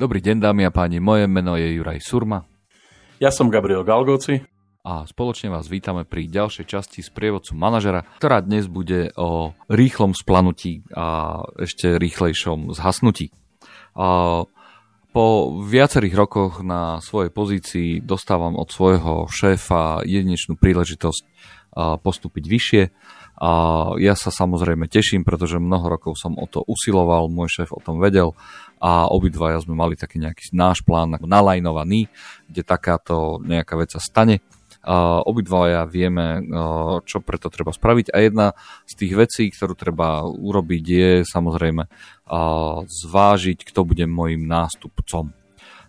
Dobrý deň dámy a páni, moje meno je Juraj Surma. Ja som Gabriel Galgoci. A spoločne vás vítame pri ďalšej časti z prievodcu manažera, ktorá dnes bude o rýchlom splanutí a ešte rýchlejšom zhasnutí. A po viacerých rokoch na svojej pozícii dostávam od svojho šéfa jedinečnú príležitosť postúpiť vyššie. A ja sa samozrejme teším, pretože mnoho rokov som o to usiloval, môj šéf o tom vedel a obidvaja sme mali taký nejaký náš plán nalajnovaný, kde takáto nejaká vec sa stane. Uh, obidvaja vieme, uh, čo preto treba spraviť a jedna z tých vecí, ktorú treba urobiť je samozrejme uh, zvážiť, kto bude môjim nástupcom.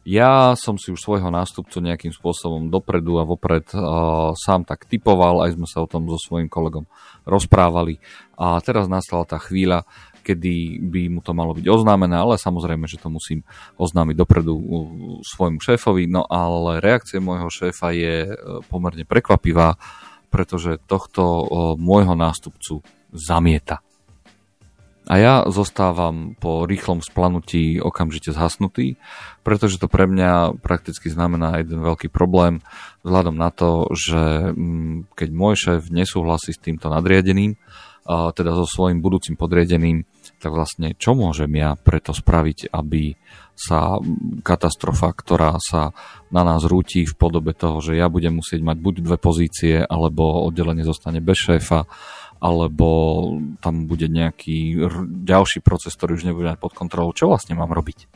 Ja som si už svojho nástupcu nejakým spôsobom dopredu a vopred uh, sám tak typoval, aj sme sa o tom so svojím kolegom rozprávali. A teraz nastala tá chvíľa, kedy by mu to malo byť oznámené, ale samozrejme, že to musím oznámiť dopredu svojmu šéfovi. No ale reakcia môjho šéfa je e, pomerne prekvapivá, pretože tohto e, môjho nástupcu zamieta. A ja zostávam po rýchlom splanutí okamžite zhasnutý, pretože to pre mňa prakticky znamená jeden veľký problém, vzhľadom na to, že mm, keď môj šéf nesúhlasí s týmto nadriadeným, teda so svojím budúcim podriadeným, tak vlastne čo môžem ja preto spraviť, aby sa katastrofa, ktorá sa na nás rúti v podobe toho, že ja budem musieť mať buď dve pozície, alebo oddelenie zostane bez šéfa, alebo tam bude nejaký ďalší proces, ktorý už nebude pod kontrolou. Čo vlastne mám robiť?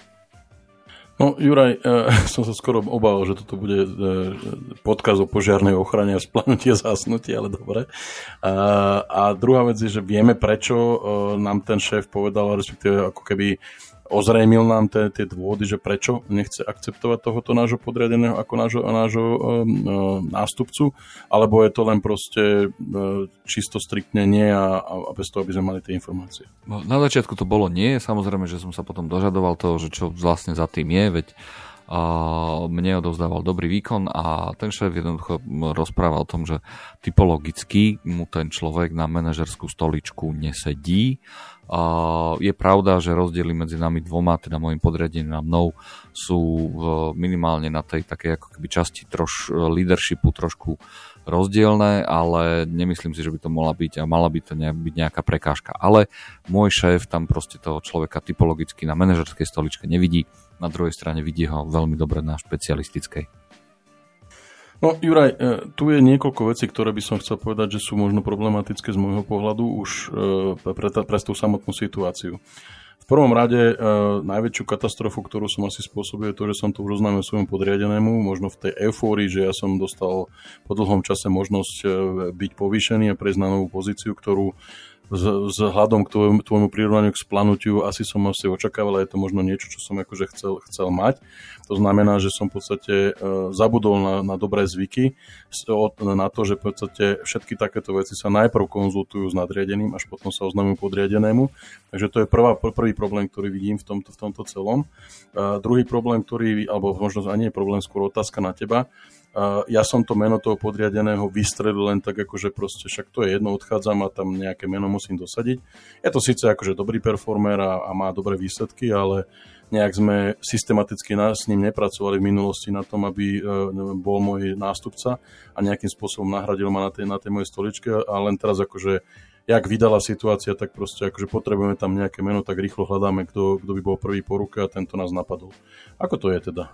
No, Juraj, uh, som sa skoro obával, že toto bude uh, podkaz o požiarnej ochrane a splanutie zásnutie, ale dobre. Uh, a druhá vec je, že vieme, prečo uh, nám ten šéf povedal, respektíve ako keby ozrejmil nám tie, tie dôvody, že prečo nechce akceptovať tohoto nášho podriadeného ako nášho, nášho um, uh, nástupcu, alebo je to len proste uh, čisto striktne nie a, a bez toho, aby sme mali tie informácie. No, na začiatku to bolo nie, samozrejme, že som sa potom dožadoval toho, že čo vlastne za tým je, veď a mne odovzdával dobrý výkon a ten šéf jednoducho rozprával o tom, že typologicky mu ten človek na manažerskú stoličku nesedí je pravda, že rozdiely medzi nami dvoma, teda môjim podriadením a mnou, sú minimálne na tej takej ako keby časti troš leadershipu trošku rozdielne, ale nemyslím si, že by to mohla byť a mala by to byť nejaká prekážka. Ale môj šéf tam proste toho človeka typologicky na manažerskej stoličke nevidí, na druhej strane vidí ho veľmi dobre na špecialistickej. No Juraj, e, tu je niekoľko vecí, ktoré by som chcel povedať, že sú možno problematické z môjho pohľadu už e, pre, pre tú samotnú situáciu. V prvom rade e, najväčšiu katastrofu, ktorú som asi spôsobil, je to, že som to už oznámil svojmu podriadenému, možno v tej eufórii, že ja som dostal po dlhom čase možnosť byť povýšený a prejsť na novú pozíciu, ktorú vzhľadom k tvojmu, tvojmu prirovnaniu k splanutiu asi som asi očakával, je to možno niečo, čo som akože chcel, chcel mať. To znamená, že som v podstate uh, zabudol na, na dobré zvyky, na to, že v podstate všetky takéto veci sa najprv konzultujú s nadriadeným, až potom sa oznamujú podriadenému. Takže to je prvá, prvý problém, ktorý vidím v tomto, v tomto celom. Uh, druhý problém, ktorý, alebo možno ani je problém, skôr otázka na teba, ja som to meno toho podriadeného vystrelil len tak, akože proste však to je jedno, odchádzam a tam nejaké meno musím dosadiť. Je to síce akože dobrý performer a, a má dobré výsledky, ale nejak sme systematicky s ním nepracovali v minulosti na tom, aby e, bol môj nástupca a nejakým spôsobom nahradil ma na tej, na tej mojej stoličke a len teraz akože jak vydala situácia, tak proste akože potrebujeme tam nejaké meno, tak rýchlo hľadáme, kto, kto by bol prvý po ruke a tento nás napadol. Ako to je teda?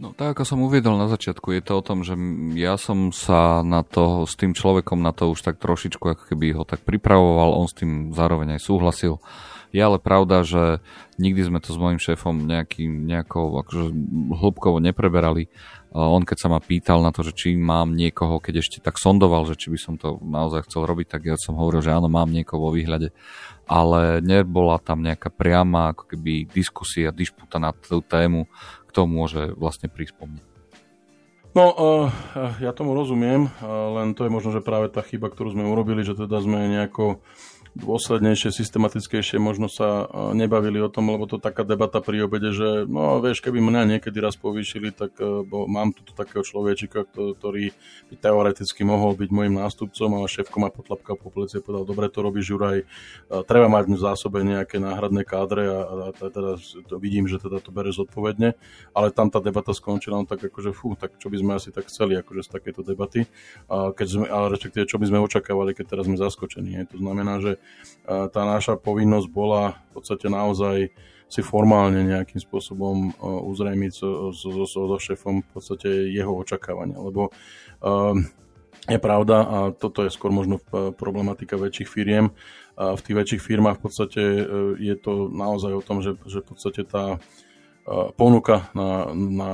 No tak ako som uviedol na začiatku, je to o tom, že ja som sa na to, s tým človekom na to už tak trošičku ako keby ho tak pripravoval, on s tým zároveň aj súhlasil. Je ale pravda, že nikdy sme to s mojim šéfom nejakým, nejakou akože hĺbkovo nepreberali. On keď sa ma pýtal na to, že či mám niekoho, keď ešte tak sondoval, že či by som to naozaj chcel robiť, tak ja som hovoril, že áno, mám niekoho vo výhľade. Ale nebola tam nejaká priama ako keby diskusia, disputa na tú tému, kto môže vlastne prísť po mne. No, uh, ja tomu rozumiem, uh, len to je možno, že práve tá chyba, ktorú sme urobili, že teda sme nejako dôslednejšie, systematickejšie možno sa e, nebavili o tom, lebo to taká debata pri obede, že no vieš, keby mňa niekedy raz povýšili, tak e, bo mám tu takého človečika, ktorý by teoreticky mohol byť môjim nástupcom a šéfko ma potlapkal po pleci a povedal, dobre to robíš Juraj, treba mať v zásobe nejaké náhradné kádre a, a teda to vidím, že teda to bere zodpovedne, ale tam tá debata skončila, no tak akože fú, tak čo by sme asi tak chceli akože z takéto debaty, a keď sme, ale respektíve čo by sme očakávali, keď teraz sme zaskočení. Je. To znamená, že tá naša povinnosť bola v podstate naozaj si formálne nejakým spôsobom uzrejmiť so, so, so, so šéfom v podstate jeho očakávania. Lebo je pravda, a toto je skôr možno problematika väčších firiem, a v tých väčších firmách v podstate e, je to naozaj o tom, že, že v podstate tá ponuka na, na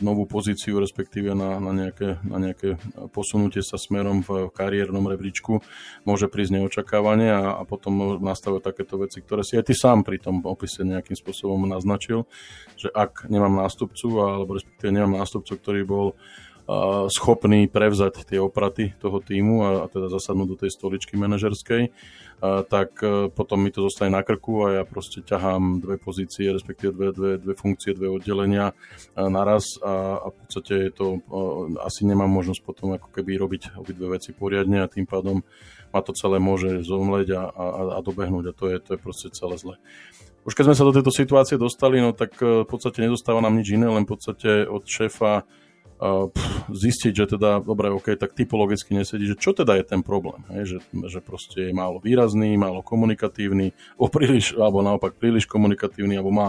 novú pozíciu, respektíve na, na, nejaké, na nejaké posunutie sa smerom v kariérnom rebríčku môže prísť neočakávanie a, a potom nastavujú takéto veci, ktoré si aj ty sám pri tom opise nejakým spôsobom naznačil, že ak nemám nástupcu, alebo respektíve nemám nástupcu, ktorý bol schopný prevzať tie opraty toho týmu a, a teda zasadnúť do tej stoličky manažerskej, a, tak a, e, potom mi to zostane na krku a ja proste ťahám dve pozície, respektíve dve, dve, dve funkcie, dve oddelenia a, naraz a, a v podstate je to, a, asi nemám možnosť potom ako keby robiť obidve veci poriadne a tým pádom ma to celé môže zomleť a, a, a dobehnúť a to je, to je proste celé zle. Už keď sme sa do tejto situácie dostali, no tak e, v podstate nedostáva nám nič iné, len v podstate od šéfa zistiť, že teda, dobre, ok, tak typologicky nesedí, že čo teda je ten problém, hej? Že, že proste je málo výrazný, málo komunikatívny, o alebo naopak príliš komunikatívny, alebo má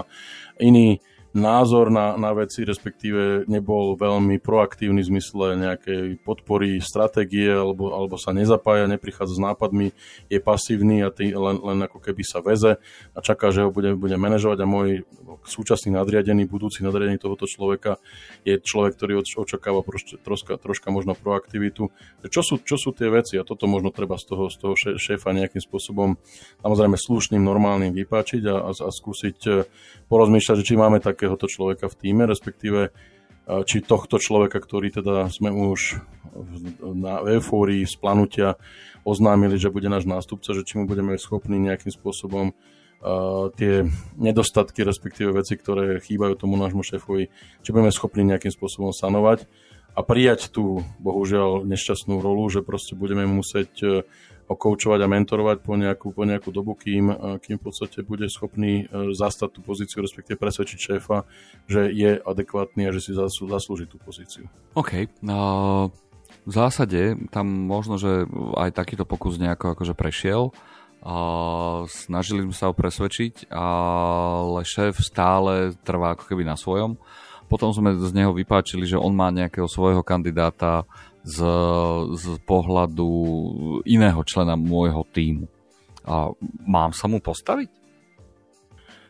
iný názor na, na veci, respektíve nebol veľmi proaktívny v zmysle nejakej podpory stratégie alebo, alebo sa nezapája, neprichádza s nápadmi, je pasívny a tý, len, len ako keby sa veze a čaká, že ho bude, bude manažovať a môj súčasný nadriadený, budúci nadriadený tohoto človeka je človek, ktorý očakáva troška, troška, troška možno proaktivitu. Čo sú, čo sú tie veci a toto možno treba z toho, z toho šéfa nejakým spôsobom samozrejme slušným, normálnym vypáčiť a, a, a skúsiť eh, porozmýšľať, že či máme také takéhoto človeka v týme, respektíve či tohto človeka, ktorý teda sme už na eufórii splanutia oznámili, že bude náš nástupca, že či mu budeme schopní nejakým spôsobom uh, tie nedostatky, respektíve veci, ktoré chýbajú tomu nášmu šéfovi, či budeme schopní nejakým spôsobom sanovať a prijať tú, bohužiaľ, nešťastnú rolu, že proste budeme musieť okoučovať a mentorovať po nejakú, po nejakú dobu, kým, kým v podstate bude schopný e, zastať tú pozíciu, respektíve presvedčiť šéfa, že je adekvátny a že si zaslúži tú pozíciu. OK. No, v zásade tam možno, že aj takýto pokus nejako akože prešiel. A snažili sme sa ho presvedčiť, ale šéf stále trvá ako keby na svojom. Potom sme z neho vypáčili, že on má nejakého svojho kandidáta z, z pohľadu iného člena môjho týmu. A mám sa mu postaviť?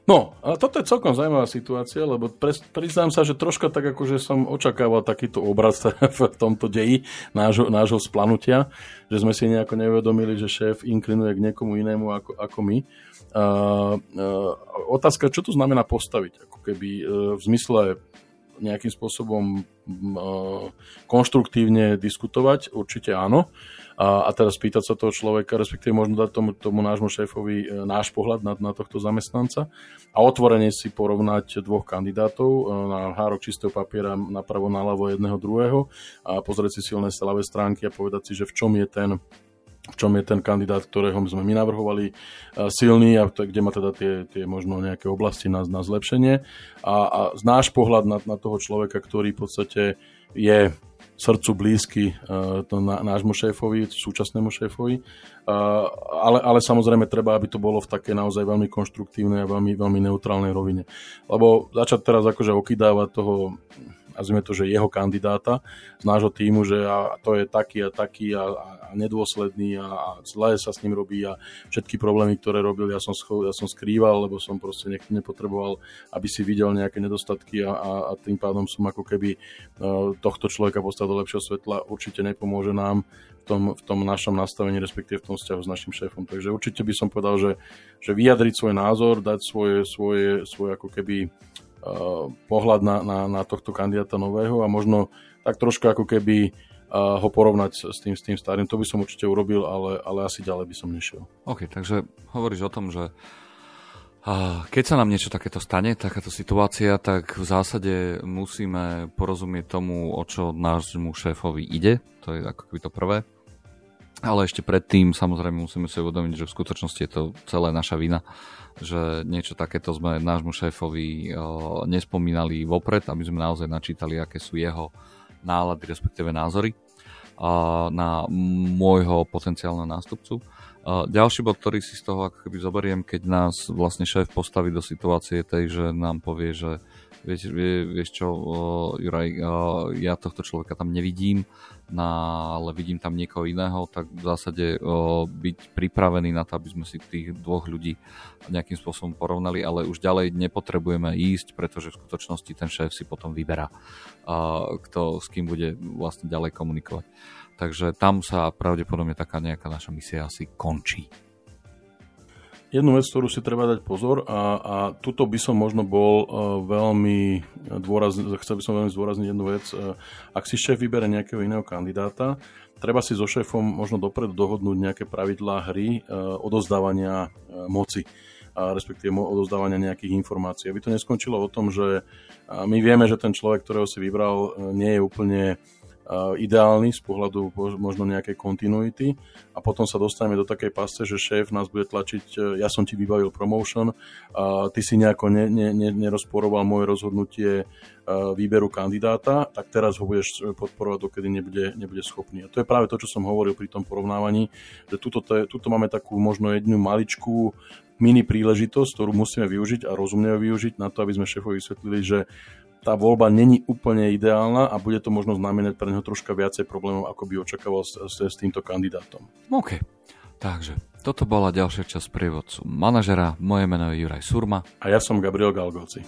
No, a toto je celkom zaujímavá situácia, lebo priznám sa, že troška tak akože som očakával takýto obraz v tomto deji nášho, nášho splanutia, že sme si nejako nevedomili, že šéf inklinuje k niekomu inému ako, ako my. Uh, uh, otázka, čo to znamená postaviť? Ako keby uh, v zmysle nejakým spôsobom konštruktívne diskutovať, určite áno. A, teraz spýtať sa toho človeka, respektíve možno dať tomu, tomu nášmu šéfovi e, náš pohľad na, na tohto zamestnanca a otvorene si porovnať dvoch kandidátov e, na hárok čistého papiera napravo, naľavo jedného druhého a pozrieť si silné slavé stránky a povedať si, že v čom je ten v čom je ten kandidát, ktorého sme my navrhovali, e, silný a kde má teda tie, tie možno nejaké oblasti na, na zlepšenie. A, a z náš pohľad na, na toho človeka, ktorý v podstate je srdcu blízky uh, to na, nášmu šéfovi, súčasnému šéfovi. Uh, ale, ale samozrejme treba, aby to bolo v také naozaj veľmi konštruktívnej a veľmi, veľmi neutrálnej rovine. Lebo začať teraz akože okydávať toho nazvime to, že jeho kandidáta z nášho týmu, že a to je taký a taký a, a nedôsledný a, a zle sa s ním robí a všetky problémy, ktoré robil, ja som, scho- ja som skrýval, lebo som proste ne- nepotreboval, aby si videl nejaké nedostatky a, a, a tým pádom som ako keby uh, tohto človeka postavil do lepšieho svetla, určite nepomôže nám v tom, v tom našom nastavení, respektíve v tom vzťahu s našim šéfom. Takže určite by som povedal, že, že vyjadriť svoj názor, dať svoje, svoje, svoje ako keby pohľad na, na, na tohto kandidáta nového a možno tak troška ako keby a ho porovnať s tým, s tým starým. To by som určite urobil, ale, ale asi ďalej by som nešiel. OK, takže hovoríš o tom, že keď sa nám niečo takéto stane, takáto situácia, tak v zásade musíme porozumieť tomu, o čo nášmu šéfovi ide. To je ako keby to prvé. Ale ešte predtým samozrejme musíme si uvedomiť, že v skutočnosti je to celé naša vina, že niečo takéto sme nášmu šéfovi nespomínali vopred, aby sme naozaj načítali, aké sú jeho nálady, respektíve názory na môjho potenciálneho nástupcu. Ďalší bod, ktorý si z toho ako keby zoberiem, keď nás vlastne šéf postaví do situácie tej, že nám povie, že vieš, vie, vieš čo, uh, Juraj, uh, ja tohto človeka tam nevidím, na, ale vidím tam niekoho iného, tak v zásade uh, byť pripravený na to, aby sme si tých dvoch ľudí nejakým spôsobom porovnali, ale už ďalej nepotrebujeme ísť, pretože v skutočnosti ten šéf si potom vyberá, uh, kto s kým bude vlastne ďalej komunikovať. Takže tam sa pravdepodobne taká nejaká naša misia asi končí. Jednu vec, ktorú si treba dať pozor a, a tuto by som možno bol uh, veľmi dôrazný, chcel by som veľmi zdôrazniť jednu vec. Uh, ak si šéf vybere nejakého iného kandidáta, treba si so šéfom možno dopredu dohodnúť nejaké pravidlá hry uh, odozdávania moci a respektíve odozdávania nejakých informácií. Aby to neskončilo o tom, že my vieme, že ten človek, ktorého si vybral, nie je úplne ideálny z pohľadu možno nejakej kontinuity a potom sa dostaneme do takej pasce, že šéf nás bude tlačiť, e, ja som ti vybavil promotion, a ty si nejako ne, ne, ne, nerozporoval moje rozhodnutie e, výberu kandidáta, tak teraz ho budeš podporovať, dokedy nebude, nebude schopný. A to je práve to, čo som hovoril pri tom porovnávaní, že tuto, tuto máme takú možno jednu maličkú mini príležitosť, ktorú musíme využiť a rozumne využiť na to, aby sme šéfovi vysvetlili, že tá voľba není úplne ideálna a bude to možno znamenať pre neho troška viacej problémov, ako by očakával s, s, s týmto kandidátom. OK, takže toto bola ďalšia časť prievodcu manažera. Moje meno je Juraj Surma. A ja som Gabriel Galgoci.